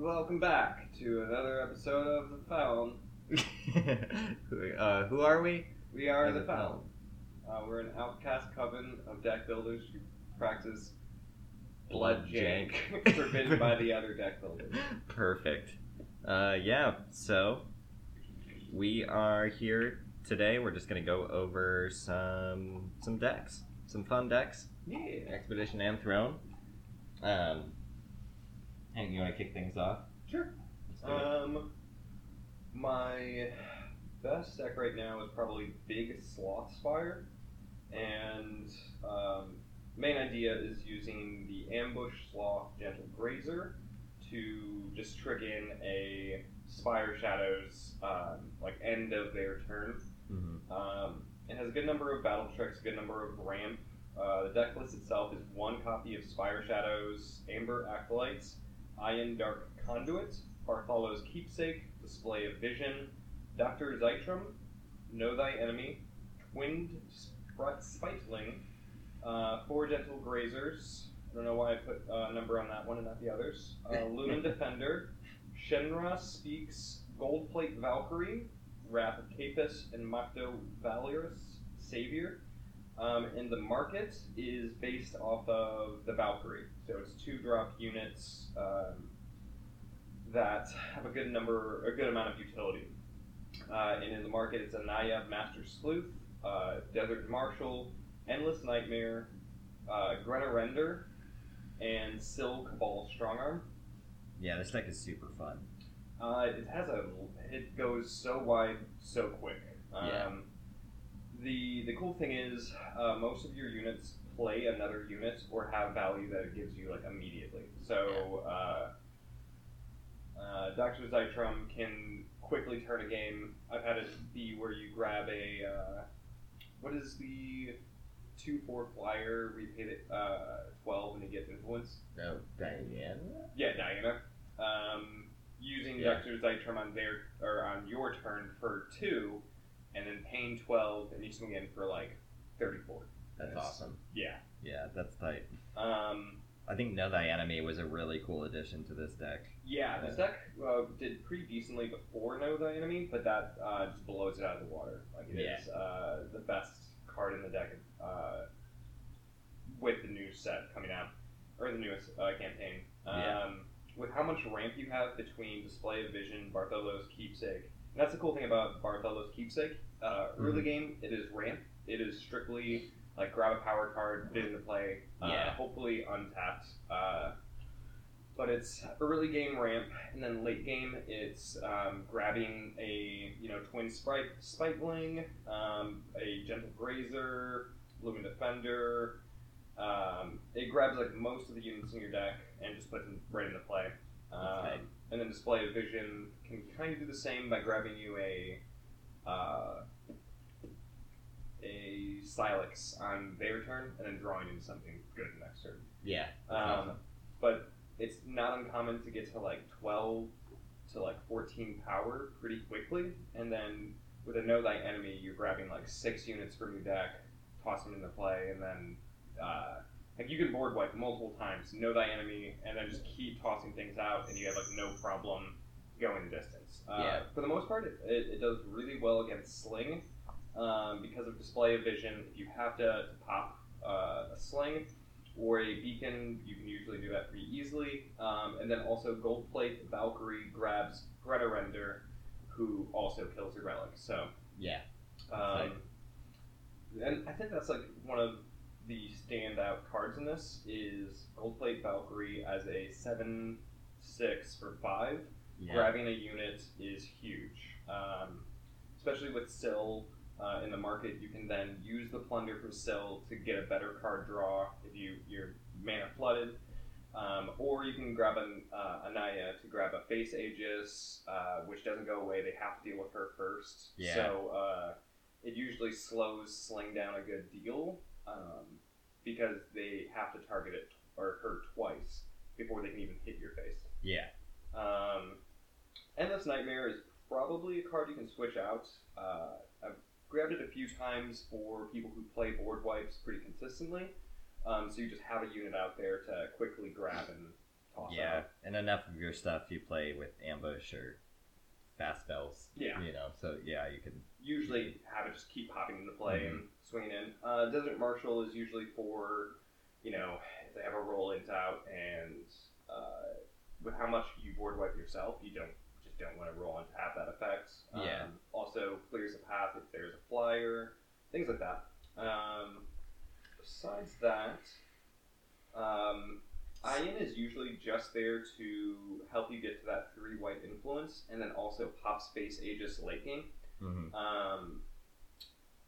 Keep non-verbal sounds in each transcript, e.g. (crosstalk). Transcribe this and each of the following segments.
welcome back to another episode of The Feln. (laughs) who, uh, who are we? We are The Feln. Uh, we're an outcast coven of deck builders who practice blood jank (laughs) forbidden by the (laughs) other deck builders. Perfect. Uh, yeah, so we are here today. We're just gonna go over some some decks, some fun decks. Yeah. Expedition and Throne. Um, and you want to kick things off? Sure. Let's do it. Um, my best deck right now is probably Big Sloth Spire, and um, main idea is using the Ambush Sloth Gentle Grazer to just trick in a Spire Shadows um, like end of their turn. Mhm. Um, it has a good number of battle tricks, a good number of ramp. Uh, the deck list itself is one copy of Spire Shadows, Amber Acolytes, Iron Dark Conduit, Bartholow's Keepsake, Display of Vision, Dr. Zytrum, Know Thy Enemy, Twinned Spr- Spiteling, uh, Four Gentle Grazers. I don't know why I put uh, a number on that one and not the others. Uh, (laughs) Lumen Defender, Shenra Speaks, Goldplate Valkyrie, Wrath of Capus, and Makto Valyrus Savior. Um, and the market is based off of the Valkyrie. So it's two drop units um, that have a good number, a good amount of utility. Uh, and in the market, it's a Anaya Master Sleuth, uh, Desert Marshal, Endless Nightmare, uh, Greta Render, and Sil Cabal Strongarm. Yeah, this deck is super fun. Uh, it has a. It goes so wide, so quick. Um, Yeah. The the cool thing is, uh, most of your units play another unit or have value that it gives you like immediately. So, uh, uh, Doctor Zytrum can quickly turn a game. I've had it be where you grab a. Uh, what is the two four flyer? where you pay the uh, twelve and you get influence. Oh, Diana. Yeah, Diana. Um, using Yeah. Dr. Zytrum on their or on your turn for two, and then paying twelve, and you swing in for like thirty-four. That's awesome. Yeah. Yeah, that's tight. Um, I think Know Thy Enemy was a really cool addition to this deck. yeah, this deck uh, did pretty decently before Know Thy Enemy, but that uh, just blows it out of the water. Like it is Yeah. uh, the best card in the deck uh, with the new set coming out or the newest uh, campaign. Um, Yeah. With how much ramp you have between Display of Vision, Bartholow's Keepsake. And that's the cool thing about Bartholow's Keepsake. Uh, early Mhm. game, it is ramp. It is strictly like grab a power card, fit into play. Uh, Yeah. Hopefully untapped. Uh, but it's early game ramp, and then late game it's um, grabbing a you know twin sprite spiteling, um, a gentle grazer, lumen defender. Um, it grabs like most of the units in your deck and just puts them right into play. Um. And then display of vision can kind of do the same by grabbing you a uh, a Silex on their turn and then drawing into something good next turn. Yeah. Um, but it's not uncommon to get to like 12 to like 14 power pretty quickly. And then with a Know Thy Enemy, you're grabbing like six units from your deck, toss them into play, and then uh, like you can board wipe multiple times, Know Thy Enemy, and then just keep tossing things out, and you have like no problem going the distance. Uh, Yeah. For the most part, it, it, it does really well against Sling. Um, because of display of vision, if you have to, pop uh, a sling, or a beacon, you can usually do that pretty easily. Um, and then also gold plate Valkyrie grabs Greta Render, who also kills a relic. So, Yeah. um, and I think that's like one of the standout cards in this is gold plate Valkyrie as a seven six for five. Yeah. Grabbing a unit is huge, um, especially with Sill uh, in the market. You can then use the plunder from Sill to get a better card draw if you you're mana flooded, um, or you can grab an uh, Anaya to grab a face Aegis, uh, which doesn't go away. They have to deal with her first. Yeah. So uh, it usually slows Sling down a good deal um, because they have to target it or her twice before they can even hit your face. Yeah. Um, Endless Nightmare is probably a card you can switch out. Uh, grabbed it a few times for people who play board wipes pretty consistently. Um, so you just have a unit out there to quickly grab and toss Yeah, out. and enough of your stuff you play with ambush or fast spells. Yeah. You know, so yeah, you can. Usually have it just keep popping into play Mm-hmm. and swinging in. Uh, Desert Marshal is usually for, you know, if they have a roll into out and uh, with how much you board wipe yourself, you don't just don't want to roll on to have that effect. Um, Yeah. Also clears a path if there's a flyer, things like that. Um, besides that, um, Ian is usually just there to help you get to that three white influence, and then also pop face Aegis game. Mhm. Um,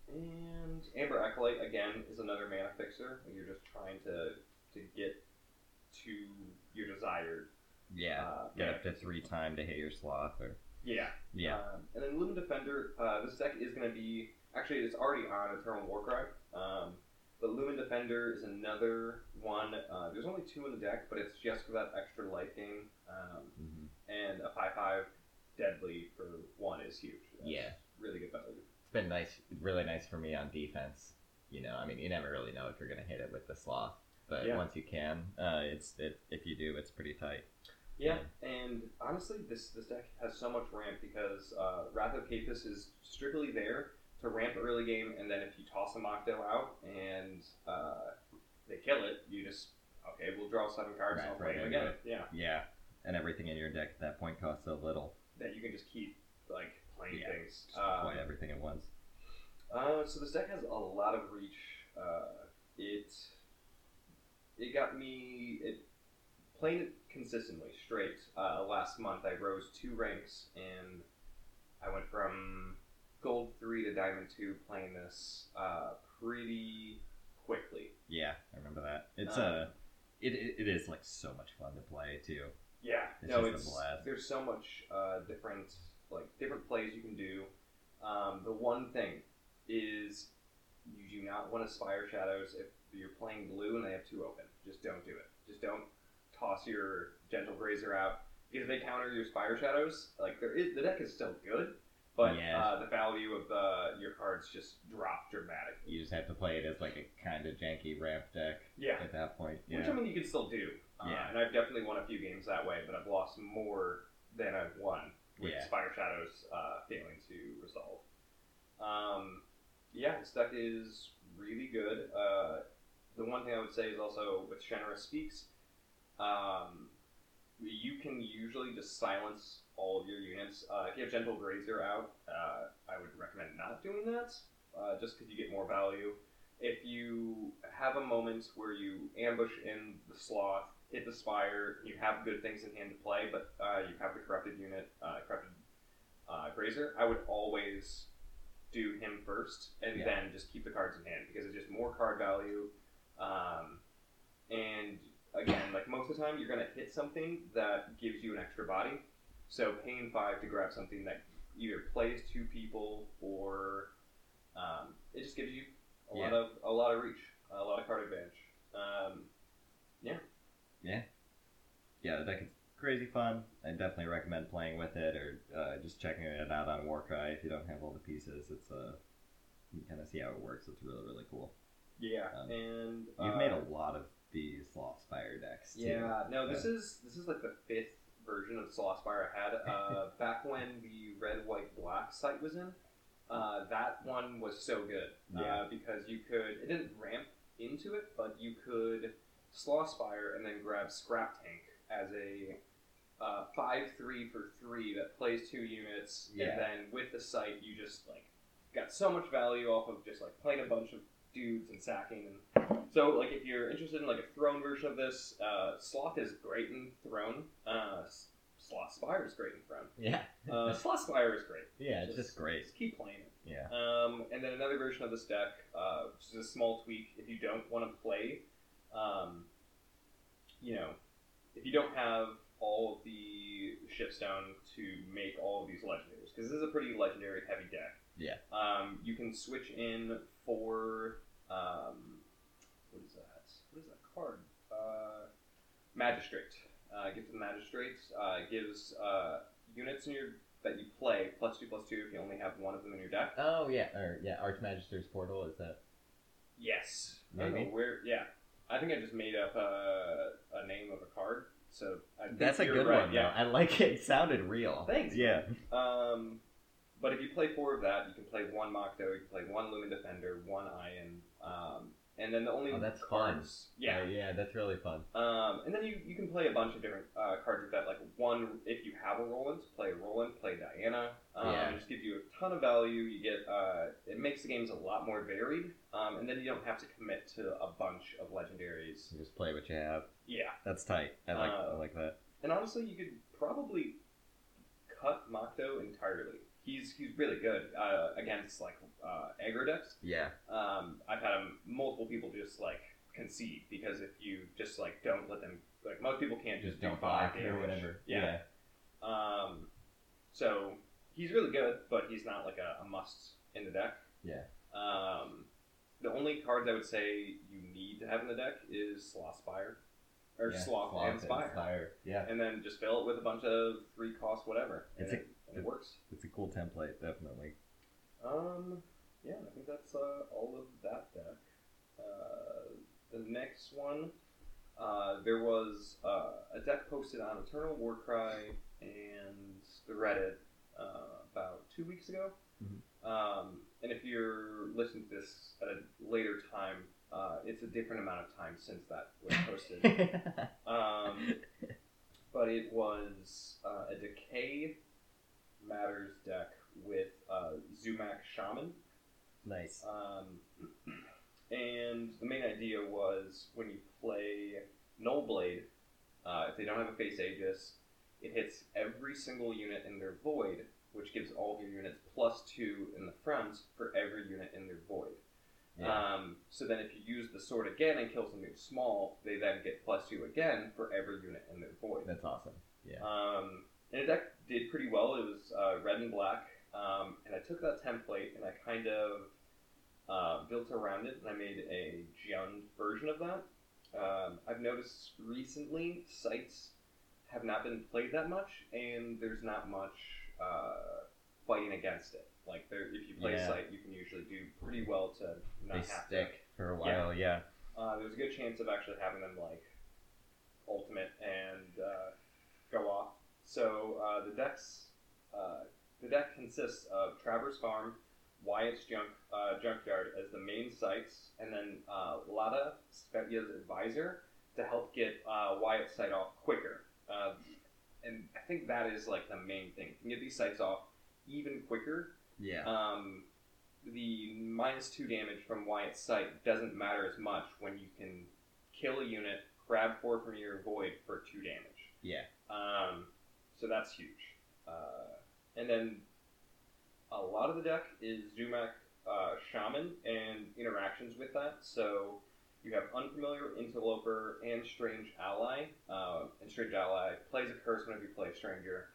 and Amber Acolyte again is another mana fixer. You're just trying to to get to your desired. Yeah, Uh, get up to three time to hit your sloth or Yeah. yeah. Um, and then Lumen Defender. Uh, this deck is going to be actually it's already on Eternal Warcry. Um, but Lumen Defender is another one. Uh, there's only two in the deck, but it's just for that extra life gain. Um, Mhm. and a five five deadly for one is huge. That's Yeah. Really good value. It's been nice, really nice for me on defense. You know, I mean, you never really know if you're gonna hit it with the sloth, but Yeah. once you can, uh, it's it, if you do, it's pretty tight. Yeah, and honestly, this this deck has so much ramp because uh, Wrath of Capus is strictly there to ramp early game, and then if you toss a Mocto out and uh, they kill it, you just okay, we'll draw seven cards, Right, I'll play right again. it. Yeah, Yeah, and everything in your deck at that point costs so little. that you can just keep like playing Yeah, things. Just Um, play everything at once. Uh, so this deck has a lot of reach. Uh, it it got me it playing it consistently straight. Uh, last month I rose two ranks and I went from gold three to diamond two playing this uh, pretty quickly. Yeah, I remember that. It's Um, uh, it, it, it is like so much fun to play too. Yeah, It's no, a it's blast. there's so much uh, different like different plays you can do. Um, the one thing is you do not want to Spire Shadows if you're playing blue and they have two open. Just don't do it. Just don't toss your Gentle Grazer out because they counter your Spire Shadows, like there is the deck is still good, but Yeah. uh, the value of the your cards just drop dramatically. You just have to play it as like a kind of janky ramp deck Yeah, at that point. Which I mean, you can still do. Uh, Yeah. And I've definitely won a few games that way, but I've lost more than I've won with Yeah. Spire Shadows uh, failing to resolve. Um, yeah, this deck is really good. Uh, the one thing I would say is also with Shenra Speaks, um, you can usually just silence all of your units. Uh, if you have Gentle Grazer out, uh, I would recommend not doing that, uh, just because you get more value. If you have a moment where you ambush in the sloth, hit the spire, you have good things in hand to play, but uh, you have the corrupted unit, uh, corrupted uh, Grazer, I would always do him first and Yeah. then just keep the cards in hand because it's just more card value. Um, and again, like most of the time, you're going to hit something that gives you an extra body. So paying five to grab something that either plays two people or um, it just gives you a lot of a lot of reach, a lot of card advantage. Um, yeah, Yeah. Yeah, the deck is crazy fun. I definitely recommend playing with it or uh, just checking it out on Warcry if you don't have all the pieces. It's uh, you kind of see how it works. It's really really cool. yeah, Um, and You've uh, made a lot of these Sloth Spire decks too. Yeah, no, this is this is like the fifth version of Slothspire I had. Uh, (laughs) back when the red, white, black site was in, uh, that one was so good Yeah. uh, because you could it didn't ramp into it, but you could Slothspire and then grab Scrap Tank as a uh, five three for three that plays two units, Yeah. and then with the site you just like got so much value off of just like playing a bunch of dudes and sacking and so, like, if you're interested in like a throne version of this, uh, Sloth is great in throne. Uh, Sloth Spire is great in throne. Yeah, (laughs) Uh, Sloth Spire is great. yeah, it's just great. Just keep playing it. Yeah, Um, and then another version of this deck, uh, which is a small tweak. If you don't want to play, um, you know, if you don't have all of the shiftstone to make all of these legendaries, because this is a pretty legendary heavy deck. Yeah. Um, you can switch in for um, what is that? What is that card? Uh, Magistrate. Uh, gives the Magistrate. Uh, gives uh, units in your that you play plus two plus two if you only have one of them in your deck. Oh yeah, or yeah, Archmagister's Portal is that? Yes. Maybe. where. Yeah. I think I just made up a, a name of a card. So That's a good right, one. Yeah. though. I like it. It sounded real. Thanks. Yeah. Um, but if you play four of that, you can play one Mocto, you can play one Lumen Defender, one Ion, um, and then the only Oh, that's fun. Yeah. Uh, yeah, that's really fun. Um, and then you, you can play a bunch of different uh, cards with that. Like one, if you have a Roland, play a Roland, play Diana. Um, Yeah. It just gives you a ton of value. You get uh, it makes the games a lot more varied, um, and then you don't have to commit to a bunch of legendaries. You just play what you have. Yeah. That's tight. I like. Uh, I like that. And honestly, you could probably cut Mocto entirely. He's he's really good uh, against like uh, aggro decks. Yeah. Um, I've had multiple people just like concede because if you just like don't let them like most people can't just, do five block damage or whatever. Yeah. Um, so he's really good, but he's not like a, a must in the deck. Yeah. Um, the only cards I would say you need to have in the deck is Sloth Spire or Yeah, Sloth, and Spire. Spire. Yeah. and then just fill it with a bunch of three cost whatever. It's a- it, it works. It's a cool template, definitely. Um, yeah, I think that's uh, all of that deck. Uh, the next one, uh, there was uh, a deck posted on Eternal Warcry and the Reddit uh, about two weeks ago. Mhm. Um, and if you're listening to this at a later time, uh, it's a different amount of time since that was posted. (laughs) Um, but it was uh, a Decay Matters deck with uh, Zumak Shaman. nice. Um, and the main idea was when you play Null Blade, uh, if they don't have a face Aegis, it hits every single unit in their void, which gives all of your units plus two in the front for every unit in their void. Yeah. Um, so then if you use the sword again and kill something small, they then get plus two again for every unit in their void. That's awesome. Yeah. Um, and the deck did pretty well. It was uh, red and black, um, and I took that template and I kind of uh, built around it, and I made a Jund version of that. Um, I've noticed recently sites have not been played that much, and there's not much uh, fighting against it. Like there, if you play Yeah. site, you can usually do pretty well to not they have to stick for a while. Yeah. uh, there's a good chance of actually having them like ultimate and uh, go off. So uh, the decks, uh, the deck consists of Traverse Farm, Wyatt's Junk uh, Junkyard as the main sites, and then uh, Lada Svetia's Advisor to help get uh, Wyatt's site off quicker. Uh, and I think that is like the main thing. You can get these sites off even quicker Yeah. um, the minus two damage from Wyatt's site doesn't matter as much when you can kill a unit, grab four from your void for two damage. Yeah. Um, so that's huge. Uh, and then a lot of the deck is Zumak uh, Shaman and interactions with that. So you have Unfamiliar, Interloper, and Strange Ally. Uh, and Strange Ally plays a curse whenever you play a stranger.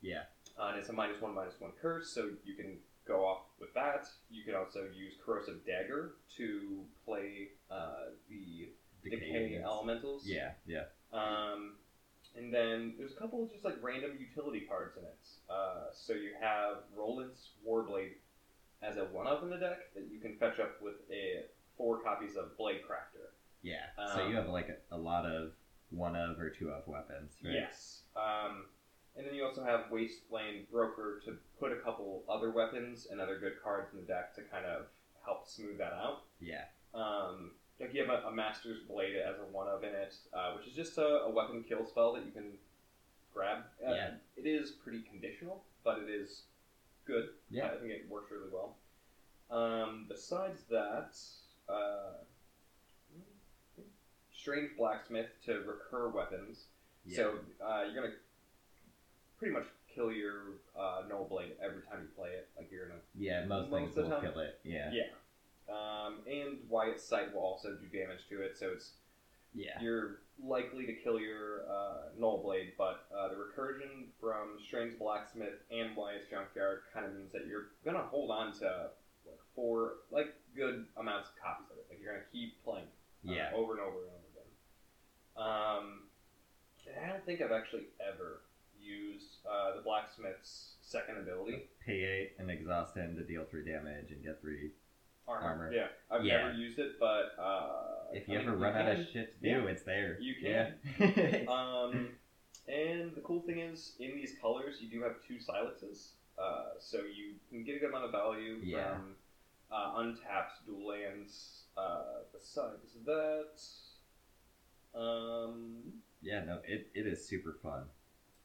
Yeah. Uh, and it's a minus one, minus one curse, so you can go off with that. You can also use Corrosive Dagger to play uh, the Decay. Elementals. Yeah. Yeah. Um, and then there's a couple of just like random utility cards in it. Uh, so you have Roland's Warblade as a one up in the deck that you can fetch up with a four copies of Blade Crafter. Yeah. so Um, you have like a, a lot of one of or two of weapons, right? Yes. Um, and then you also have Wasteland Broker to put a couple other weapons and other good cards in the deck to kind of help smooth that out. Yeah. Um, like you have a, a Master's Blade as a one of in it, uh, which is just a, a weapon kill spell that you can grab. Uh, Yeah. It is pretty conditional, but it is good. Yeah. I think it works really well. Um, besides that, uh, Strange Blacksmith to recur weapons. Yeah. So uh, you're gonna pretty much kill your uh, Null Blade every time you play it. Like you're gonna yeah. Most, most things will kill it. Yeah. yeah. Um, and Wyatt's site will also do damage to it, so it's Yeah. you're likely to kill your uh, Null Blade, but uh, the recursion from Strange Blacksmith and Wyatt's Junkyard kind of means that you're gonna hold on to like four like good amounts of copies of it. Like you're gonna keep playing uh, Yeah. over and over and over again. Um, I don't think I've actually ever used uh, the blacksmith's second ability. Pay eight and exhaust him to deal three damage and get three Armor. Armor. Yeah, I've Yeah. never used it, but uh, If I you mean, ever run out of can. shit to do, Yeah. it's there. You Yeah. (laughs) (laughs) Um, and the cool thing is, in these colors, you do have two silences, uh, so you can get a good amount of value Yeah. from uh, untapped dual lands. Uh, besides that, um, yeah, no, it, it is super fun.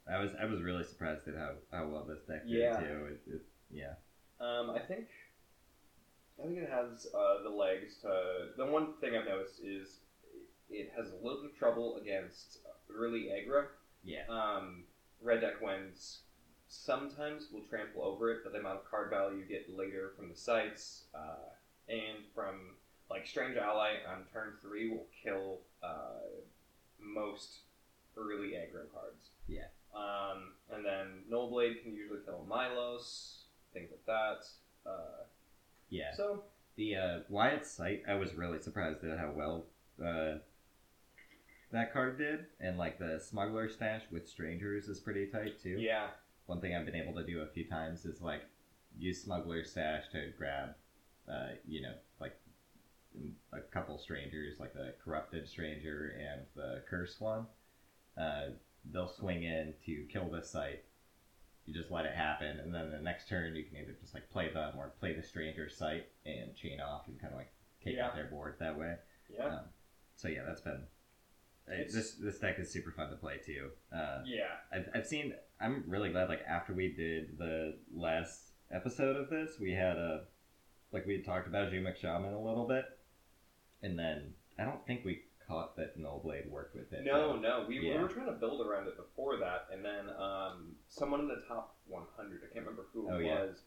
I was I was really surprised at how, how well this deck did Yeah. too. It, it, yeah. um, I think, I think it has uh, the legs to. The one thing I've noticed is it has a little bit of trouble against early aggro. Yeah. Um, red deck wins sometimes will trample over it, but the amount of card value you get later from the sites uh, and from like Strange Ally on turn three will kill uh, most early aggro cards. Yeah. Um, and then Null Blade can usually kill Milos, things like that. Uh, Yeah. So The uh, Wyatt site, I was really surprised at how well uh, that card did, and like the Smuggler Stash with Strangers is pretty tight too. yeah, One thing I've been able to do a few times is like use Smuggler Stash to grab, uh, you know, like a couple strangers, like the Corrupted Stranger and the Cursed one. Uh, they'll swing in to kill this site. You just let it happen, and then the next turn you can either just like play them or play the stranger site and chain off and kind of like take out their board that way. yeah, Um, so yeah, that's been. uh, It's- This this deck is super fun to play too. Uh, yeah. I've, I've seen. I'm really glad. Like after we did the last episode of this, we had a like we had talked about Zumak Shaman a little bit, and then I don't think we caught that Null Blade worked with it. No, no, we, we were trying to build around it before that, and then um, someone in the top 100, I can't remember who it Oh, yeah. was,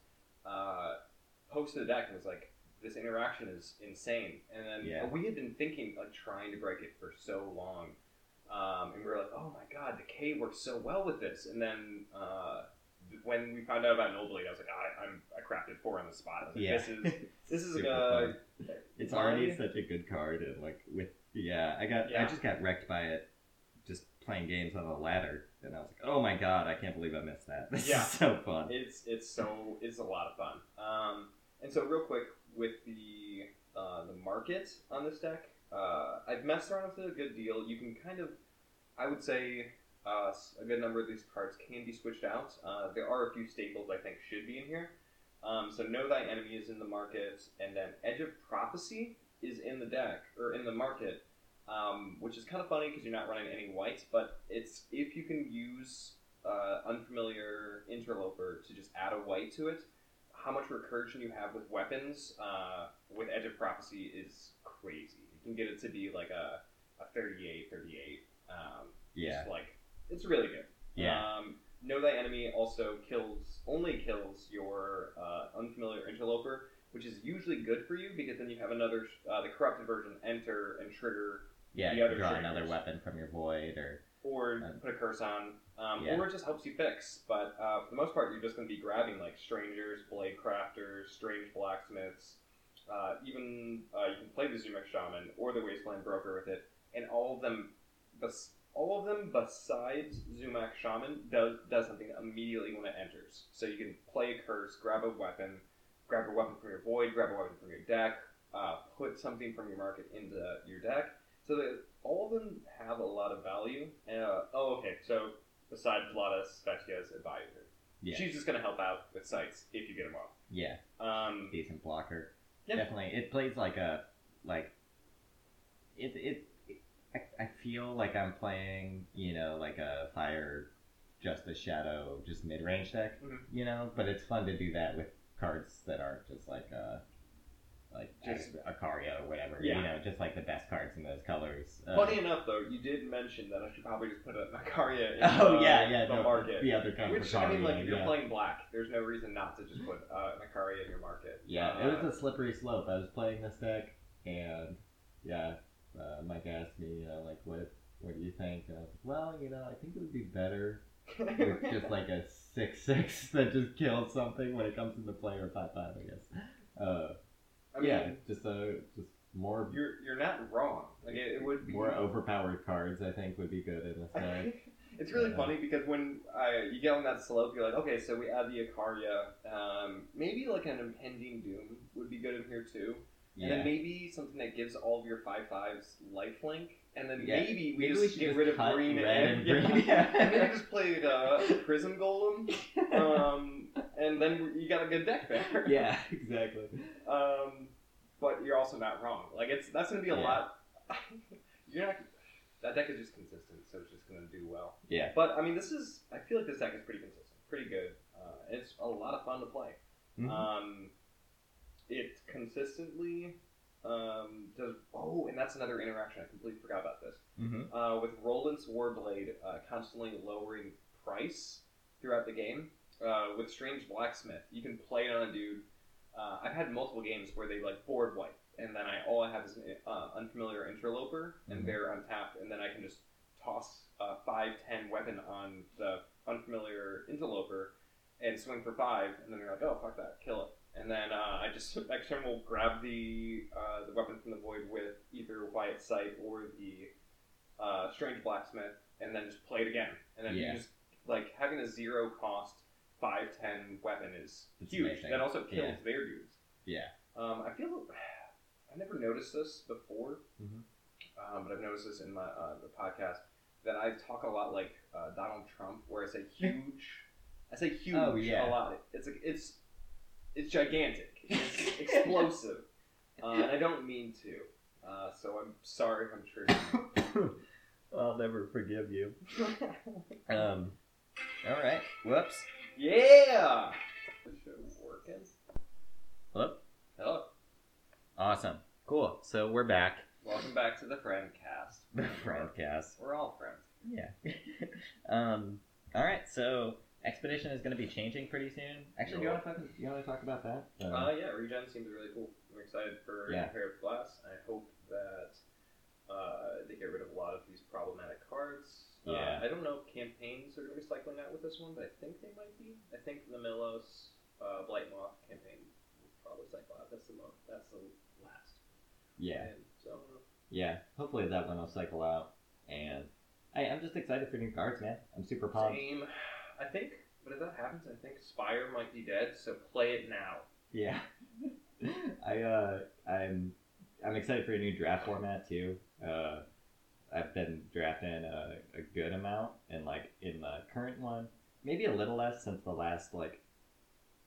uh, posted a deck and was like, "This interaction is insane." And then Yeah. we had been thinking, like, trying to break it for so long, um, and we were like, "Oh my god, Decay works so well with this." And then uh, when we found out about Null Blade, I was like, I, "I'm I crafted four on the spot." Like, Yeah. "This is this is (laughs) fun. It's already such a good card, and like with yeah, I got I just got wrecked by it, just playing games on a ladder, and I was like, oh my god, I can't believe I missed that. (laughs) This Yeah. is so fun. It's it's so it's a lot of fun. Um, and so real quick with the uh, the market on this deck, uh, I've messed around with it a good deal. You can kind of, I would say, uh, a good number of these cards can be switched out. Uh, there are a few staples I think should be in here. Um, so know thy enemy is in the market, and then Edge of Prophecy is in the deck or in the market. Um, which is kind of funny because you're not running any whites, but it's if you can use uh, unfamiliar interloper to just add a white to it, how much recursion you have with weapons uh, with Edge of Prophecy is crazy. You can get it to be like a, a 38, 38. Um, yeah, like it's really good. yeah, Um, know thy enemy also kills only kills your uh, unfamiliar interloper, which is usually good for you because then you have another uh, the corrupted version enter and trigger yeah. the You other draw triggers. another weapon from your void, or or Um, put a curse on, um, yeah. or it just helps you fix. But uh, for the most part, you're just going to be grabbing like strangers, blade crafters, strange blacksmiths. Uh, even uh, you can play the Zumak Shaman or the Wasteland Broker with it, and all of them, bes- all of them besides Zumak Shaman does does something immediately when it enters. So you can play a curse, grab a weapon, grab a weapon from your void, grab a weapon from your deck, uh, put something from your market into your deck. So that all of them have a lot of value. Uh, oh, okay. So besides Vlada Svechka's advisor, yeah, she's just going to help out with sites if you get them well. yeah, Um, decent blocker. Yeah. Definitely, it plays like a like. It it. it I, I feel like I'm playing, you know, like a fire, justice shadow, just mid range deck, Mhm. you know. But it's fun to do that with cards that aren't just like uh like Just- Acaria or whatever, Yeah. you know, just like the best cards in those colors. Uh, funny enough, though, you did mention that I should probably just put a Macaria in (laughs) Oh uh, yeah, yeah, the no, market. the other kind Which of I mean, like if you're yeah. playing black, there's no reason not to just put uh, Macaria in your market. Yeah, Uh, it was a slippery slope. I was playing this deck, and yeah, uh, Mike asked me, you know, like, what, what do you think? And I was like, well, you know, I think it would be better (laughs) with just like a six six (laughs) that just kills something when it comes into play or five five, I guess. Uh, I mean, yeah, just uh, just more you're you're not wrong. Like it, it would be more overpowered cards. I think would be good in this deck. It's really Yeah. funny because when I, you get on that slope, you're like, okay, so we add the Icaria. Um, maybe like an impending doom would be good in here too. And then maybe something that gives all of your five fives lifelink. And then Yeah. maybe we Maybe just we get just rid of green and, and green. Yeah. and (laughs) maybe just played uh, Prism Golem. (laughs) Um, and then you got a good deck there. (laughs) yeah, exactly. Um, but you're also not wrong. Like it's that's gonna be a Yeah. lot. you're not. That deck is just consistent, so it's just gonna do well. Yeah. But I mean, this is. I feel like this deck is pretty consistent, pretty good. Uh, it's a lot of fun to play. Mhm. Um, it consistently um, does. Oh, and that's another interaction. I completely forgot about this. Mhm. Uh, with Roland's Warblade uh, constantly lowering price throughout the game, uh, with Strange Blacksmith, you can play it on a dude. Uh, I've had multiple games where they like board wipe, and then I all I have is an uh, unfamiliar interloper, and Mhm. they're untapped, and then I can just toss a five ten weapon on the unfamiliar interloper and swing for five, and then you're like, oh fuck that, kill it. And then uh, I just next turn will grab the uh, the weapon from the void with either Wyatt's Site or the uh, Strange Blacksmith, and then just play it again. And then Yeah. you just like having a zero cost five ten weapon is It's huge. amazing. That also kills Yeah. their dudes. Yeah. Um, I feel I never noticed this before, Mhm. um, but I've noticed this in my uh, the podcast that I talk a lot like uh, Donald Trump, where I say huge. I say huge Oh, yeah. a lot. It's like it's it's gigantic. It's (laughs) explosive, uh, and I don't mean to. Uh, so I'm sorry if I'm triggering. (coughs) I'll never forgive you. (laughs) Um. All right. Whoops. yeah. Working. Hello. Hello. Awesome. Cool. So we're back. Welcome back to the Friend Cast. (laughs) The Friendcast. We're all friends. Yeah. um. All right. So expedition is going to be changing pretty soon. Actually, do you want to talk? You want to talk about that? Uh, yeah, regen seems really cool. I'm excited for Yeah. Pair of Glass. I hope that uh, they get rid of a lot of these problematic cards. Yeah. Uh, I don't know if campaigns are going to be cycling out with this one, but I think they might be. I think the Milos uh, Blight Moth campaign will probably cycle out. That's the mo- That's the last. yeah. And so. Yeah. Hopefully that one will cycle out. And I, I'm just excited for new cards, man. I'm super pumped. Same. I think, but if that happens, I think Spire might be dead, so play it now. Yeah. (laughs) I uh I'm I'm excited for a new draft format too. Uh I've been drafting a, a good amount and like in the current one, maybe a little less since the last like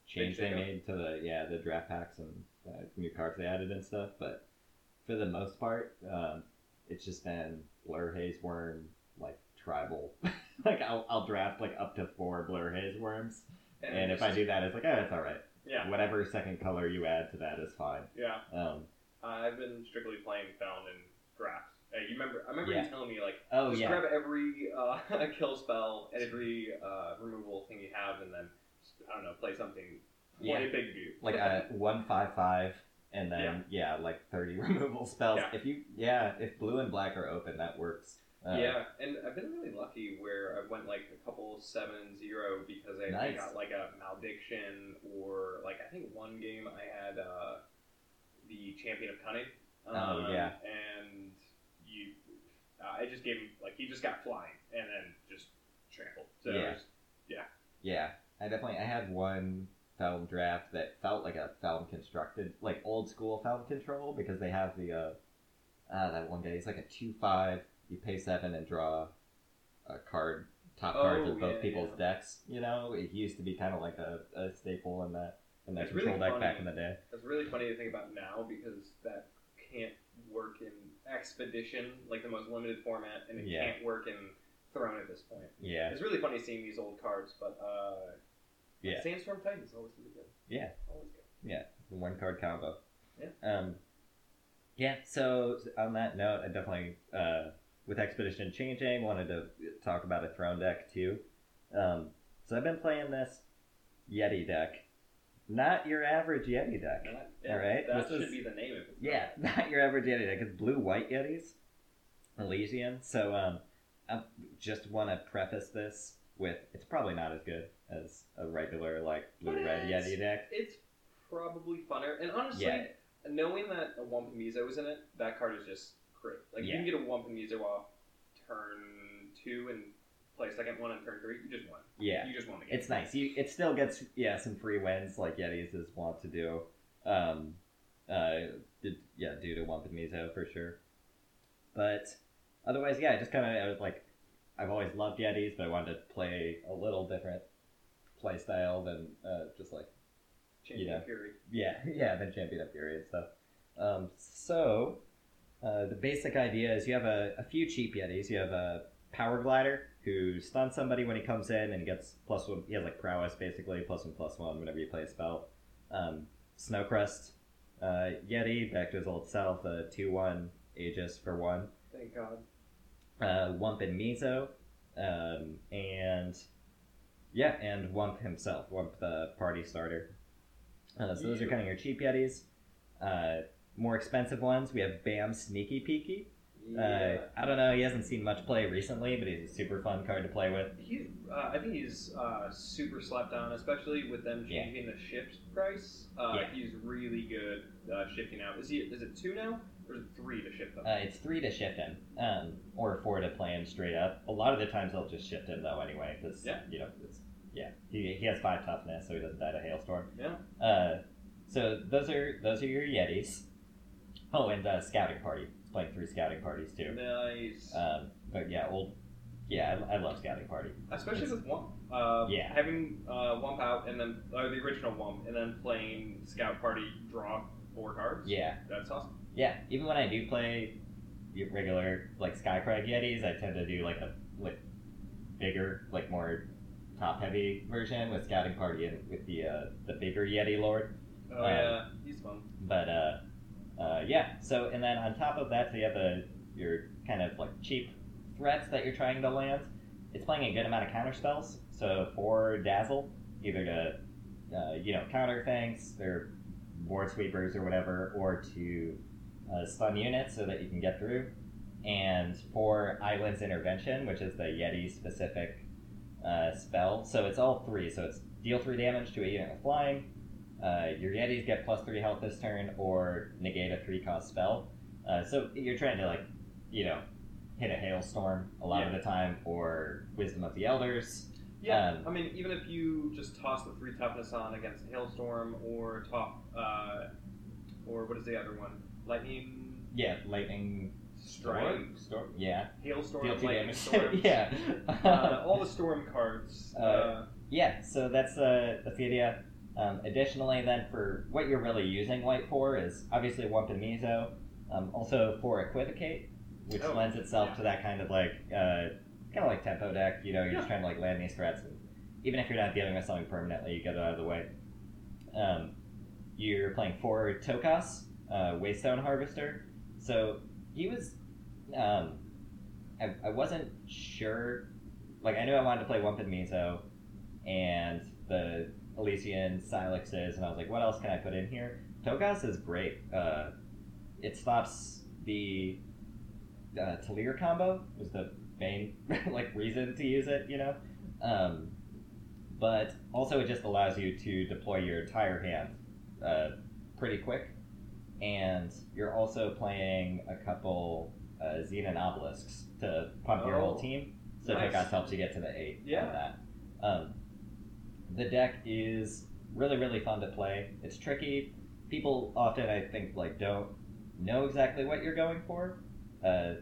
change they shakeup. made to the yeah, the draft packs and uh, new cards they added and stuff, but for the most part, um, it's just been Blur Haze Worm, like tribal. (laughs) (laughs) like I'll, I'll draft like up to four Blur Haze Worms, and if I do that, it's like, oh, it's all right yeah, whatever second color you add to that is fine. yeah. Um, I've been strictly playing Feln and Draft. Uh, you remember? I remember Yeah. you telling me like oh just yeah, grab every uh, (laughs) kill spell and every uh, removal thing you have, and then just, I don't know, play something. Yeah. Big dude. (laughs) like a one five five, and then yeah. like thirty removal spells. Yeah. If you yeah, if blue and black are open, that works. Uh, yeah, and I've been really lucky where I went like a couple seven zero because I, Nice. got like a malediction or like I think one game I had uh, the champion of cunning. Oh, um, yeah. and you, uh, I just gave him like he just got flying and then just trampled. So Yeah. was- yeah. I definitely I had one Feln draft that felt like a Feln constructed, like old school Feln control because they have the uh, uh that one day it's like a two five. You pay seven and draw a card, top cards Oh, of both yeah, people's yeah. decks. You know, it used to be kind of like a, a staple in that in that It's really control deck back in the day. It's really funny to think about now because that can't work in Expedition, like the most limited format, and it Yeah. can't work in Throne at this point. Yeah, It's really funny seeing these old cards, but uh, Yeah. Sandstorm Titan's always really good. Yeah. always good. Yeah. One card combo. Yeah. Um. Yeah. So on that note, I definitely uh, with Expedition changing, wanted to talk about a throne deck too. Um. So I've been playing this Yeti deck, not your average Yeti deck. That, All right, that this should is- be the name of it. Yeah, (laughs) not your average Yeti deck. It's blue white Yetis, Elysian. So um, I just want to preface this with it's probably not as good as a regular like blue red Yeti deck. It's probably funner, and honestly, Yeah. knowing that a Wumpa Mizo is in it, that card is just Like Yeah. you can get a Wumpa Mizo off turn two and play second one in turn three, you just won. Yeah, You just won the game. it's nice. You it still gets yeah some free wins like Yetis is wont to do. Um, uh, did, yeah, due to and Mizo for sure. But otherwise, yeah, I just kind of I was like, I've always loved Yetis, but I wanted to play a little different play style than uh, just like Champion yeah. Fury. yeah, (laughs) yeah, than Champion of Fury and stuff. Um, so, uh, the basic idea is you have a, a few cheap Yetis. You have a Power Glider who stuns somebody when he comes in and gets plus one. He has like prowess basically, plus one, plus one whenever you play a spell. Um, Snowcrest uh, Yeti back to his old self, a 2 1 Aegis for one. Thank God. Uh, Wump and Mizo. Um, and yeah, and Wump himself, Wump the party starter. Uh, so those are kind of your cheap Yetis. More expensive ones, we have Bam Sneaky Peeky. Uh, I don't know, he hasn't seen much play recently, but he's a super fun card to play with. He's, uh, I think he's uh, super slept on, especially with them Yeah. changing the shift price. Uh, Yeah. He's really good uh, shifting out. Is he? Is it two now, or is it three to shift them? Uh, it's three to shift him, um, or four to play him straight up. A lot of the times they'll just shift him though, anyway, because Yeah. you know, it's, yeah, he, he has five toughness, so he doesn't die to hailstorm. Yeah. Uh, so those are those are your Yetis. Oh, and uh, scouting party. Playing three scouting parties too. nice. Um, but yeah, old. Yeah, I, I love scouting party. Especially with Wump. Uh, Yeah. Having uh, Wump out and then uh, the original Wump and then playing Scout Party draw four cards. Yeah, That's awesome. yeah. Even when I do play regular like Skycrag Yetis, I tend to do like a like bigger, like more top heavy version with scouting party and with the uh, the bigger Yeti Lord. Oh Um, yeah, he's fun. But uh, uh, yeah. So and then on top of that, so you have your kind of like cheap threats that you're trying to land. It's playing a good amount of counter spells. So for Dazzle, either to uh, you know counter things, or board sweepers or whatever, or to uh, stun units so that you can get through. And for Island's Intervention, which is the Yeti specific uh, spell, so it's all three. So it's deal three damage to a unit with flying, uh, your Yetis get plus three health this turn, or negate a three cost spell. Uh, so you're trying to like, you know, hit a hailstorm a lot of the time, or Wisdom of the Elders. Yeah, Um, I mean, even if you just toss the three toughness on against a hailstorm, or top, uh, or what is the other one? Lightning Yeah, lightning strike, storm. Yeah, hailstorm, deal lightning storm. (laughs) yeah, uh, all the storm cards. (laughs) Uh, Uh, yeah. So that's uh, that's the idea. Um, additionally, then for what you're really using white for is obviously and Um, also for Equivocate, which Oh, lends itself yeah. to that kind of like uh, kind of like tempo deck. You know, you're just trying to like land these threats, and even if you're not dealing with something permanently, you get it out of the way. Um, you're playing for Tokas, uh, Waystone Harvester. So he was, um, I, I wasn't sure. Like I knew I wanted to play and and the Elysian Silexes, and I was like, what else can I put in here? Tokas is great. Uh, it stops the uh, Talir combo was the main (laughs) like reason to use it, you know. Um, but also it just allows you to deploy your entire hand uh, pretty quick, and you're also playing a couple uh, Xenan obelisks to pump your whole Oh, team. So nice. Tokas helps you get to the eight Yeah. on that. Um, the deck is really really fun to play. It's tricky. People often I think like don't know exactly what you're going for. Uh,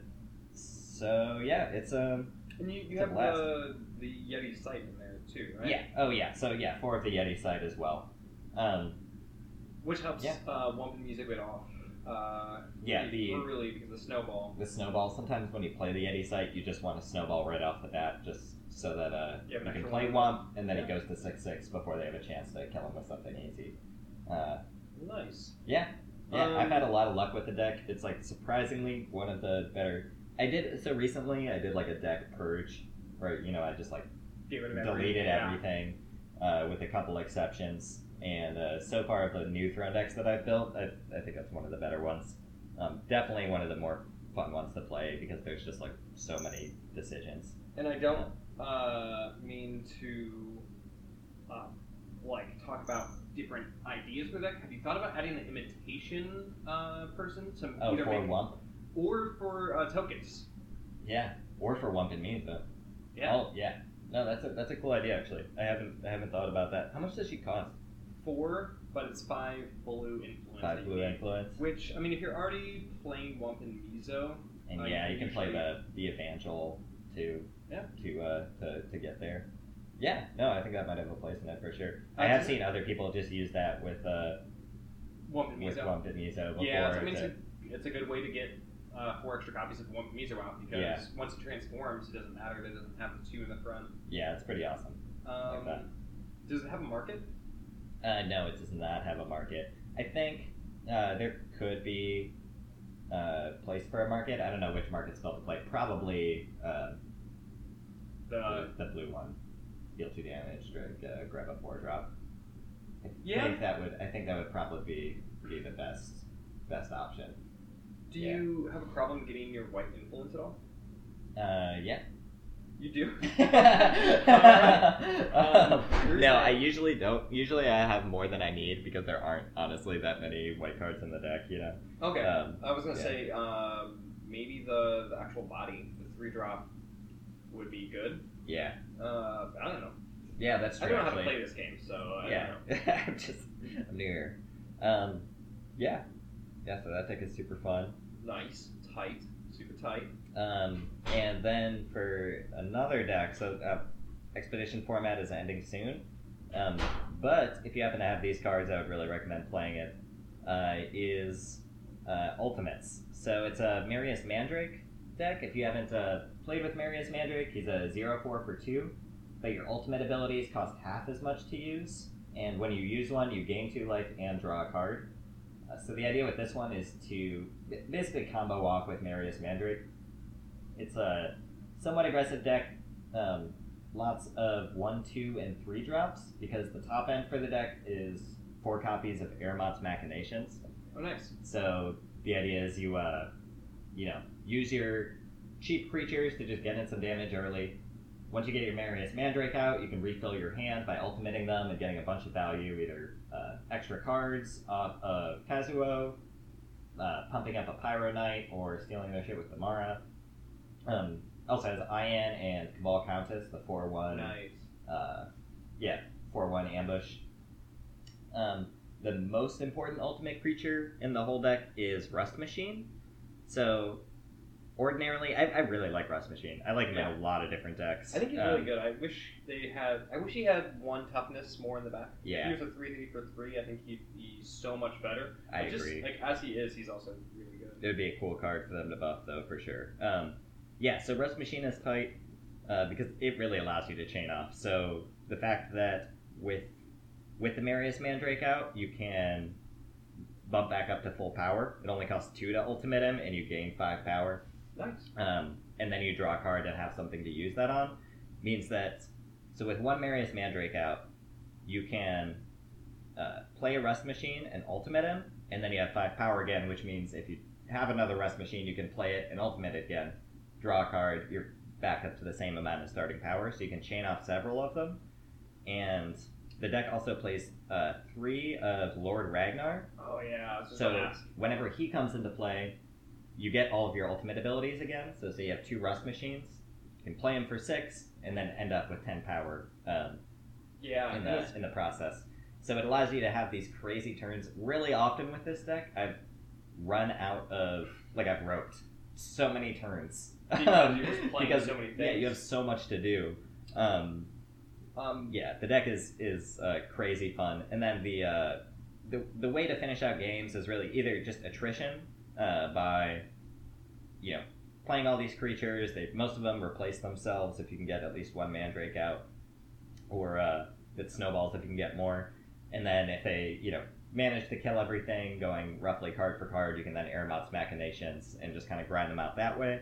so yeah, it's um and you, you a have the the Yeti sight in there too, right? yeah oh yeah so yeah four of the Yeti side as well. Um, Which helps Yeah. uh, Wump and Music Bit off. Uh, Yeah, really, the- really because the snowball. the snowball. Sometimes when you play the Yeti site, you just want to snowball right off the bat, just so that uh, Yeah, you can play one- Wump, and then Yeah. it goes to six six before they have a chance to kill him with something easy. Uh, Nice. yeah, yeah. Um, I've had a lot of luck with the deck. It's like surprisingly one of the better. I did so recently. I did like a deck purge, where you know I just like Get rid of deleted yeah. everything, uh, with a couple exceptions. And uh, so far, the new throne decks that I've built, I, I think that's one of the better ones. Um, definitely one of the more fun ones to play because there's just like so many decisions. And I don't uh, mean to uh, like talk about different ideas for that. Have you thought about adding an imitation uh, person to Oh, either for make Wump, or for uh, tokens? yeah, or for Wump and me, but Yeah. Oh yeah. No, that's a that's a cool idea actually. I haven't I haven't thought about that. How much does she cost? Four, but it's five blue influence. Five blue influence. Which I mean, if you're already playing Wump and Mizo, And Oh, yeah, you you can play the the Evangel to Yeah. to uh to, to get there. Yeah, no, I think that might have a place in it for sure. Uh, I have seen other people just use that with uh Wump and with. Wump and before. Yeah, I mean, it's a, it's a good way to get uh, four extra copies of Wump and Mizo out because Yeah. once it transforms, it doesn't matter that it doesn't have the two in the front. yeah, it's pretty awesome. Um, that. does it have a market? Uh, no, it does not have a market. I think uh, there could be a place for a market. I don't know which market's called to play. Probably uh, The the, blue one. Deal two damage, drag, uh, grab a four drop. I Yeah. think that would. I think that would probably be be the best best option. do yeah. you have a problem getting your white influence at all? Uh, yeah. You do. (laughs) (laughs) Um, (laughs) no, I usually don't. Usually, I have more than I need because there aren't honestly that many white cards in the deck. You know. Okay. Um, I was gonna yeah. say um, maybe the the actual body, the three drop, would be good. Yeah. Uh, I don't know. Yeah, that's true. I don't know how to play this game, so I yeah, don't know. (laughs) I'm just I'm new here. Um, yeah, yeah. So that deck is super fun. Nice, tight, super tight. Um, and then for another deck, so uh, Expedition format is ending soon. Um, but if you happen to have these cards, I would really recommend playing it. Uh, is uh, Ultimates. So it's a Marius Mandrake deck. If you haven't uh, played with Marius Mandrake, he's a 0 4 for 2, but your ultimate abilities cost half as much to use. And when you use one, you gain 2 life and draw a card. Uh, so the idea with this one is to basically combo off with Marius Mandrake. It's a somewhat aggressive deck. Um, lots of one, two, and three drops because the top end for the deck is four copies of Aramot's Machinations. Oh, nice. So the idea is you, uh, you know, use your cheap creatures to just get in some damage early. Once you get your Marius Mandrake out, you can refill your hand by ultimating them and getting a bunch of value, either uh, extra cards off of Kazuo, uh, pumping up a Pyro Knight, or stealing their shit with the Mara. Um, also has Ian and Cabal Countess, the 4 1 Nice. uh, yeah, four one ambush. Um, the most important ultimate creature in the whole deck is Rust Machine. So, ordinarily, I, I really like Rust Machine. I like him in a lot of different decks. I think he's Um, really good. I wish they had. I wish he had one toughness more in the back. Yeah. If he was a three three for three, I think he'd be so much better. I But just, agree. Like as he is, he's also really good. It would be a cool card for them to buff, though, for sure. Um, yeah, so Rust Machine is tight uh, because it really allows you to chain off. So the fact that with with the Marius Mandrake out, you can bump back up to full power. It only costs two to ultimate him, and you gain five power. Nice. Um, and then you draw a card and have something to use that on. Means that so with one Marius Mandrake out, you can uh, play a Rust Machine and ultimate him, and then you have five power again, which means if you have another Rust Machine, you can play it and ultimate it again. Draw a card, you're back up to the same amount of starting power, so you can chain off several of them. And the deck also plays uh, three of Lord Ragnar, Oh yeah. I was just so whenever he comes into play, you get all of your ultimate abilities again. So say you have two rust machines, you can play them for six, and then end up with ten power um, Yeah. in the in the process. So it allows you to have these crazy turns really often with this deck. I've run out of like I've roped so many turns Because you're just (laughs) playing because so many yeah you have so much to do. Um, um. yeah, the deck is is uh, crazy fun, and then the uh, the the way to finish out games is really either just attrition uh, by you know playing all these creatures. They most of them replace themselves if you can get at least one Mandrake out, or uh, it snowballs if you can get more, and then if they you know manage to kill everything, going roughly card for card, you can then air Aramot's Machinations and just kind of grind them out that way.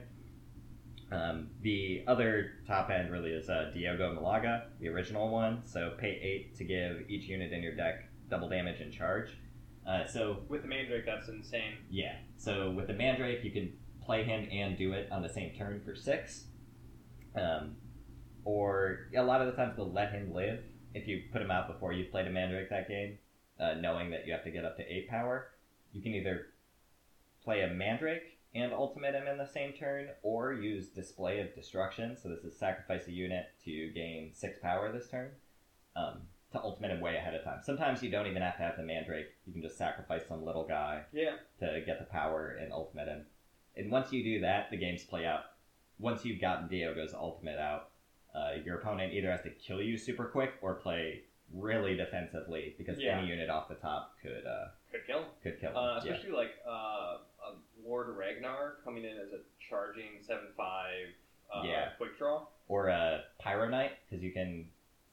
Um, the other top end really is uh, Diogo Malaga, the original one. So pay eight to give each unit in your deck double damage and charge. Uh, so With the Mandrake, that's insane. yeah, so with the Mandrake, you can play him and do it on the same turn for six. Um, or a lot of the times they'll let him live if you put him out before you've played a Mandrake that game, uh, knowing that you have to get up to eight power. You can either play a Mandrake and ultimate him in the same turn, or use Display of Destruction. So this is sacrifice a unit to gain six power this turn. Um, to ultimate him way ahead of time. Sometimes you don't even have to have the Mandrake. You can just sacrifice some little guy Yeah. to get the power and ultimate him. And once you do that, the games play out. Once you've gotten Diogo's ultimate out, uh, your opponent either has to kill you super quick or play really defensively because Yeah. any unit off the top could uh, Could kill. could kill. Uh, him. yeah. especially like uh, a Lord Ragnar coming in as a charging seven five uh, Yeah. quick draw. Or a Pyro Knight because you can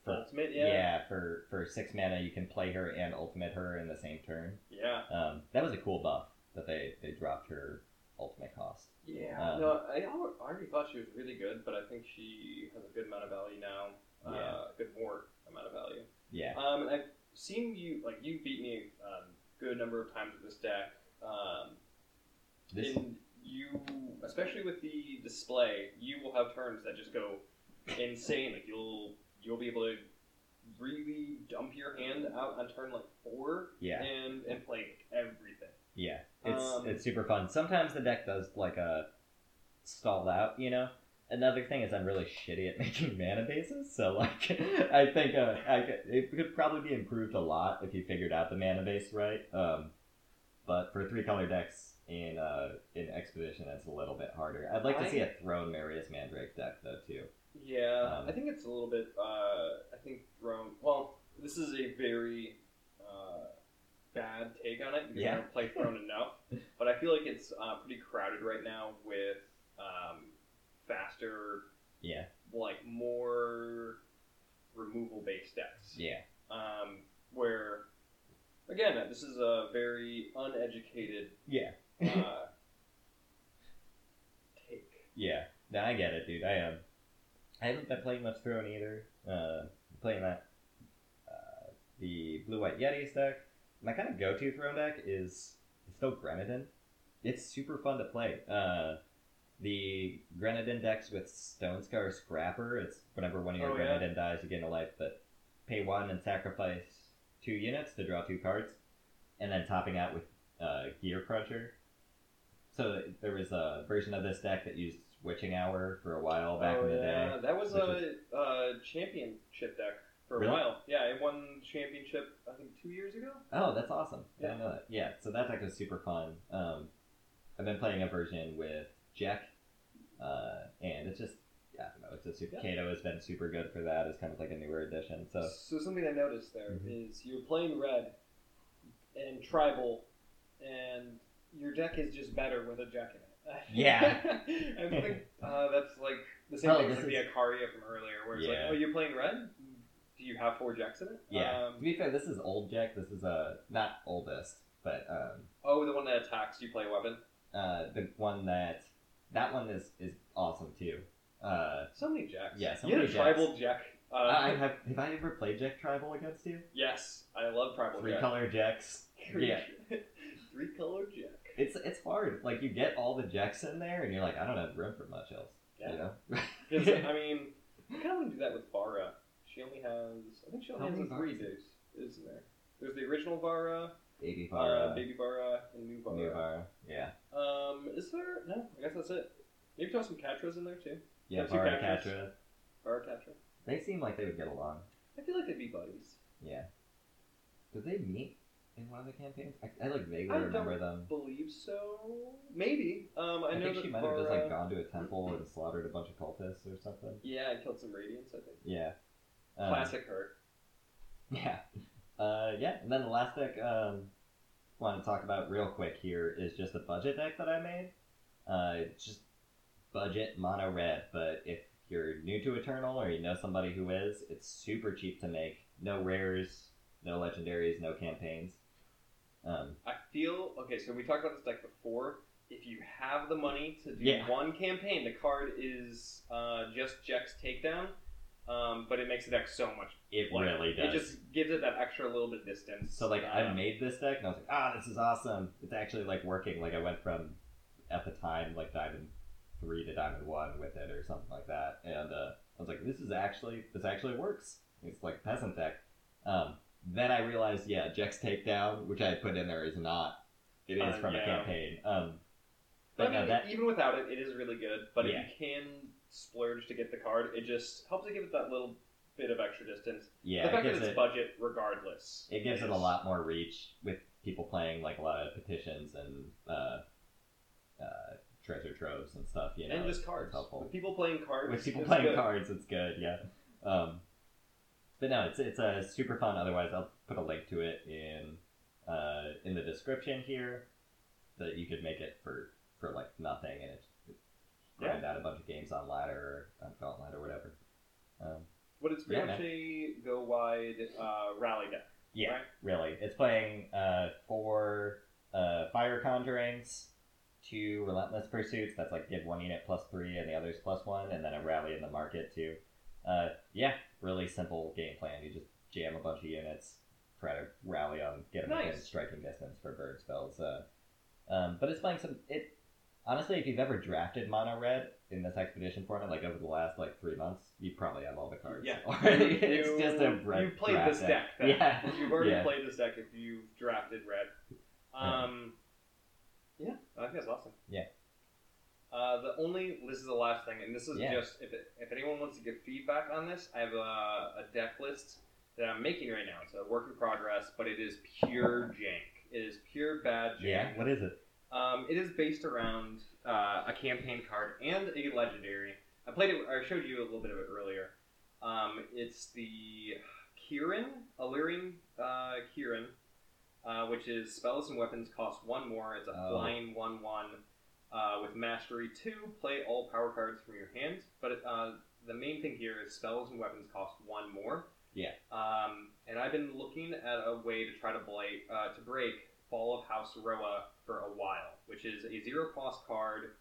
for Ultimate, yeah. yeah. for for six mana you can play her and ultimate her in the same turn. Yeah. Um, that was a cool buff that they they dropped her ultimate cost. Yeah. Um, no, I, I already thought she was really good, but I think she has a good amount of value now. Uh, Yeah. good more amount of value. Yeah. Um, and I've seen you like you beat me um, good number of times with this deck. Um, This and you, especially with the display, you will have turns that just go insane. Like you'll you'll be able to really dump your hand out on turn like four yeah. and and play everything. Yeah, it's Um, it's super fun. Sometimes the deck does like a stalled out, you know. Another thing is I'm really shitty at (laughs) making mana bases, so like (laughs) I think uh, I could, it could probably be improved a lot if you figured out the mana base right. Um, but for three color decks in uh, in Expedition, it's a little bit harder. I'd like to I- see a Throne Marius Mandrake deck though too. Yeah, I think it's a little bit. Uh, I think Throne. Well, this is a very uh, bad take on it because Yeah. I don't play Throne enough. (laughs) But I feel like it's uh, pretty crowded right now with um, faster, Yeah, like more removal based decks. yeah, Um, where again, this is a very uneducated yeah, uh, (laughs) take. yeah. No, I get it, dude. I um, I haven't been playing much Throne either. Uh, playing that uh, the blue white Yetis deck. My kind of go to Throne deck is still Grenadin. It's super fun to play. Uh, the Grenadin decks with Stone Scar Scrapper. It's whenever one of your Oh, yeah. Grenadin dies, you gain a life, but pay one and sacrifice two units to draw two cards, and then topping out with uh, Gear Cruncher. So there was a version of this deck that used Witching Hour for a while back oh, in the yeah. day. That was a, a championship deck for a while. Yeah, it won championship I think two years ago. Oh, that's awesome. I Yeah. didn't know that. Yeah, so that deck was super fun. Um, I've been playing a version with Jack, uh, and it's just, I don't know, it's just super. Yeah. Kato has been super good for that It's kind of like a newer addition. So, So something I noticed there is Mhm. you're playing red and tribal, and your deck is just better with a jack in it. Yeah. (laughs) I think uh, that's like the same Oh, thing as like the Akaria from earlier, where it's Yeah. like, oh, you're playing red. Do you have four jacks in it? yeah. Um, to be fair, this is old Jack. This is uh, not oldest, but um, oh, the one that attacks, you play weapon. uh, the one that, that one is, is awesome too. Uh, So many jacks. Yeah, so you had many a tribal jack. Uh, I have, have I ever played Jack Tribal against you? yes, I love tribal Three jack. color Jacks. Yeah. (laughs) Three color jack. It's it's hard. Like you get all the Jacks in there, and you're like, I don't have room for much else. Yeah. You know? (laughs) I (laughs) mean, I kind of want to do that with Vara. She only has, I think she only How has three days, isn't there? There's the original Vara, Baby uh, Baby Vara, and New Vara. New Vara. Yeah. Um, is there? No, I guess that's it. Maybe throw some Catras in there too. Yeah, Vara Catra. Vara Catra. They seem like they would get along. I feel like they'd be buddies. Yeah. Did they meet in one of the campaigns? I, I like vaguely remember them. I don't remember them. Believe so. Maybe. Um, I, I, know think that she might have just like gone to a temple and slaughtered a bunch of cultists or something. Yeah, and killed some Radiants. I think. Yeah. Um, Classic her. (laughs) Yeah. Uh, yeah, and then the last deck um, want to talk about real quick here is just a budget deck that I made. Uh, it's just budget mono red, but if you're new to Eternal or you know somebody who is, it's super cheap to make. No rares, no legendaries, no campaigns. Um, I feel okay. So we talked about this deck before. If you have the money to do Yeah. one campaign, the card is uh, just Jex Takedown, um, but it makes the deck so much. it really does. It just gives it that extra little bit of distance. So like I Um, made this deck and I was like, ah, this is awesome. It's actually like working. Like I went from at the time like diamond three to diamond one with it or something like that, and uh, I was like, this is actually this actually works. It's like peasant deck. Um, then I realized, yeah, Jex takedown, which I put in there, is not. It is Uh, from a campaign. Um, But I mean, that even without it, it is really good. But Yeah. if you can splurge to get the card, it just helps to give it that little bit of extra distance. yeah, the it fact that it's it budget, regardless, it gives it a lot more reach with people playing like a lot of petitions and uh, uh, treasure troves and stuff. You know, and just cards. helpful. With people playing cards, with people playing good. cards, it's good. Yeah. Um, but no, it's it's a super fun. Otherwise, I'll put a link to it in uh, in the description here. That you could make it for for like nothing, and it's grind out a bunch of games on ladder or on gauntlet or whatever. Um, But it's pretty Yeah, much a go wide uh, rally deck. yeah, Right. really, it's playing uh, four uh, fire conjurings, two relentless pursuits. That's like give one unit plus three, and the others plus one, and then a rally in the market too. Uh, yeah, really simple game plan. You just jam a bunch of units, try to rally on, get them within Nice. striking distance for bird spells. Uh, um, but it's playing some. It honestly, if you've ever drafted mono red in this expedition format, like over the last like three months, you probably have all the cards. Yeah, already. (laughs) It's you- just a bra- You played draft this deck. then. Yeah, You've already Yeah. played this deck if you've drafted red. Um, yeah, I think that's awesome. Yeah. Uh, the only this is the last thing, and this is Yeah. just if it, if anyone wants to give feedback on this, I have a, a deck list that I'm making right now. It's a work in progress, but it is pure jank. It is pure bad jank. yeah. What is it? Um, it is based around uh, a campaign card and a legendary. I played it. I showed you a little bit of it earlier. Um, it's the Kieran, Alluring uh, Kieran, uh, which is spells and weapons cost one more. It's a Oh. flying one-one uh, with mastery two. Play all power cards from your hand, but uh, the main thing here is spells and weapons cost one more. Yeah. Um, and I've been looking at a way to try to blade, uh, to break Fall of House Roa for a while, which is a zero cost card.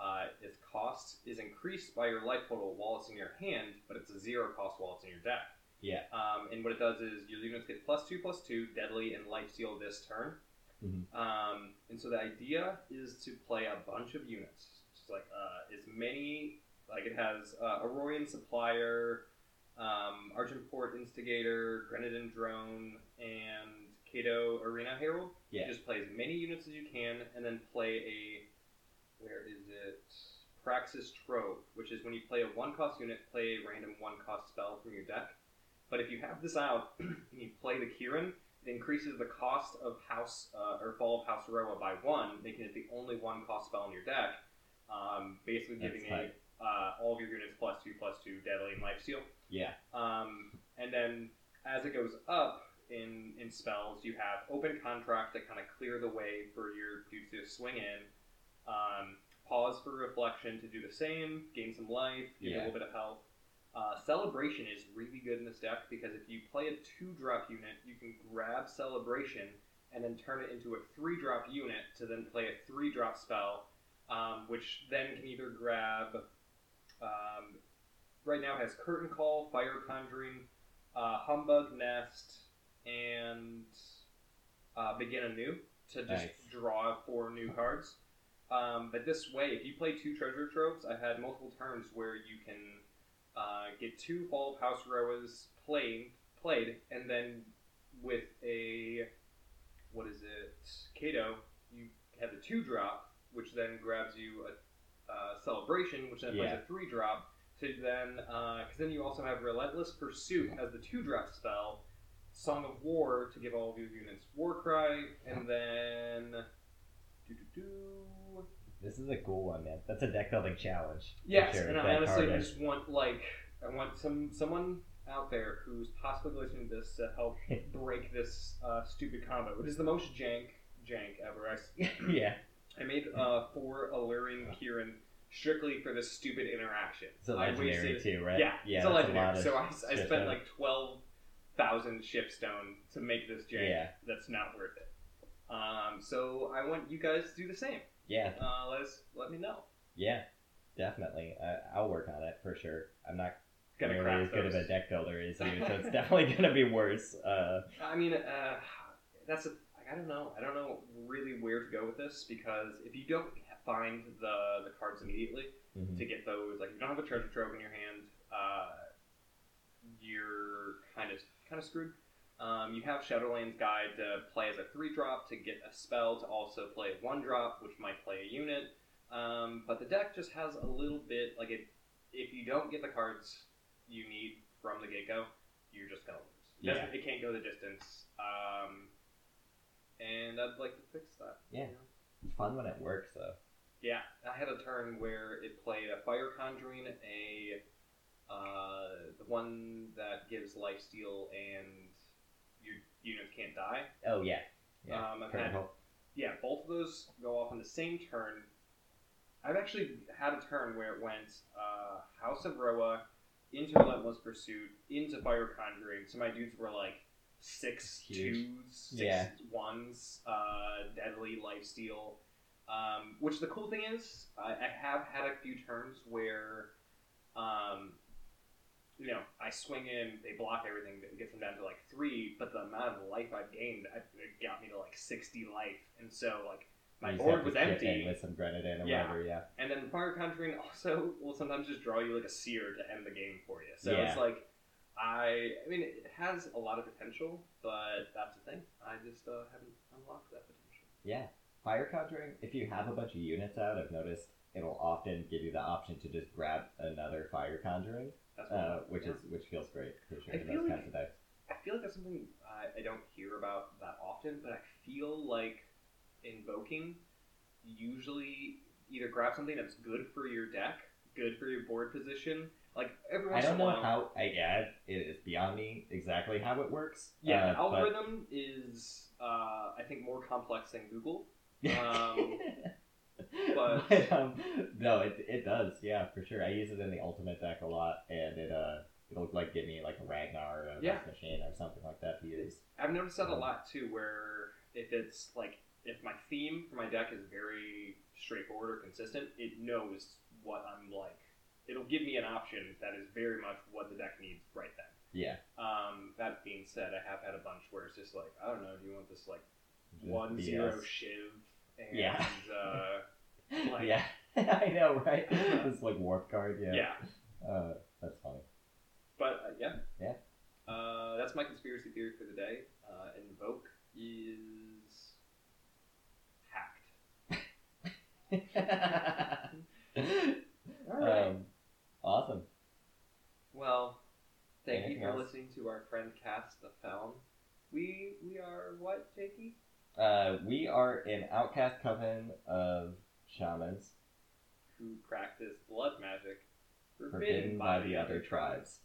Uh, its cost is increased by your life total while it's in your hand, but it's a zero cost while it's in your deck. Yeah. Um, and what it does is your units get plus two, plus two, deadly, and life steal this turn. Mhm. Um, and so the idea is to play a bunch of units, just like uh, as many. Like it has uh, Aurorian Supplier, um, Argenport Instigator, Grenadin Drone, and Kato Arena Herald. Yeah. You just play as many units as you can, and then play a where is it? Praxis Trove, which is when you play a one cost unit, play a random one cost spell from your deck. But if you have this out (clears throat) and you play the Kieran, it increases the cost of House uh, or Fall of House Roa by one, making it the only one cost spell in your deck. Um, basically That's giving tight. a uh, all of your units plus two, plus two, deadly, and life steal. Yeah. Um, and then as it goes up in in spells, you have open contract that kind of clear the way for your dudes to swing in. Um, pause for reflection to do the same, gain some life, give you a little bit of health. Uh, celebration is really good in this deck because if you play a two drop unit, you can grab celebration and then turn it into a three drop unit to then play a three drop spell, um, which then can either grab. Um, right now has curtain call, fire conjuring, uh, humbug nest, and uh, begin anew to just Nice. draw four new cards. Um, but this way, if you play two treasure troves, I've had multiple turns where you can uh, get two Fall of House Roas played, played, and then with a what is it, Kato, you have the two drop, which then grabs you a, uh celebration, which then plays a three drop. To then, because then you also have Relentless Pursuit as the two drop spell, Song of War to give all of your units War Cry, and then. doo-doo-doo. This is a cool one, man. That's a deck building challenge. Yes, sure. and I honestly, I just want like I want some someone out there who's possibly listening to this to help (laughs) break this uh, stupid combo. It is the most jank jank ever. I, (laughs) yeah, I made uh, four alluring Kieran strictly for this stupid interaction. it's a legendary wasted- too, right? Yeah, yeah, it's a legendary. lot so I, I spent like twelve thousand shiftstone to make this jank. Yeah. That's not worth it. Um, so I want you guys to do the same. Yeah, Uh, let us let me know. yeah, definitely. I, I'll work on it for sure. I'm not Gonna as good of a deck builder as you, so it's (laughs) definitely gonna be worse. Uh, I mean, uh, that's a. I don't know. I don't know really where to go with this because if you don't find the the cards immediately mhm. to get those, like if you don't have a treasure trove in your hand, uh, you're kind of kind of screwed. Um, you have Shadowlands Guide to play as a three drop to get a spell to also play a one drop, which might play a unit. Um, but the deck just has a little bit like it. If you don't get the cards you need from the get go, you're just gonna lose. It doesn't- It can't go the distance. Um, and I'd like to fix that. Yeah. It's fun when it works, though. Yeah, I had a turn where it played a fire conjuring, a uh, the one that gives life steal and units can't die. Oh yeah. Yeah. Um, I've had yeah, both of those go off on the same turn. I've actually had a turn where it went uh, House of Roa into Relentless Pursuit into Fire Conjuring. So my dudes were like six Huge. twos, six Yeah. ones, uh, Deadly Life Steal. Um, which the cool thing is, I, I have had a few turns where, um, you know, I swing in, they block everything, it gets them down to like three, but the amount of life I've gained, I, it got me to like 60 life. And so, like, my You board was empty. with some Grenadin or Yeah. whatever. Yeah. And then Fire Conjuring also will sometimes just draw you like a seer to end the game for you. So Yeah. it's like, I, I mean, it has a lot of potential, but that's the thing. I just uh, haven't unlocked that potential. Yeah. Fire conjuring. If you have a bunch of units out, I've noticed it'll often give you the option to just grab another fire conjuring, uh, which yeah. is which feels great I feel like- kinds of decks. I feel like that's something I, I don't hear about that often, but I feel like invoking usually either grab something that's good for your deck, good for your board position. Like every once I don't in a know while, how. I yeah, it is beyond me exactly how it works. yeah, uh, the algorithm is uh, I think more complex than Google. (laughs) um, but- (laughs) But, um, no, it it does. Yeah, for sure. I use it in the ultimate deck a lot, and it uh it'll like give me like a Ragnar or a Yeah. Machine or something like that to use. I've noticed that a Um, lot too, where if it's like if my theme for my deck is very straightforward or consistent, it knows what I'm like. It'll give me an option that is very much what the deck needs right then. Yeah. Um, that being said, I have had a bunch where it's just like, I don't know, do you want this like one BS. zero shiv and Yeah. uh, (laughs) (laughs) like- yeah, (laughs) I know, right? this like warp card. Yeah. yeah. Uh, that's funny. But uh, yeah, Yeah. Uh, that's my conspiracy theory for the day. Uh, Invoke is hacked. (laughs) All right. um, awesome. well, thank anything you for else? listening to our friend Cast the Feln. We we are what, Jakey? Uh, we are an outcast coven of shamans Who practice blood magic forbidden by the other tribes.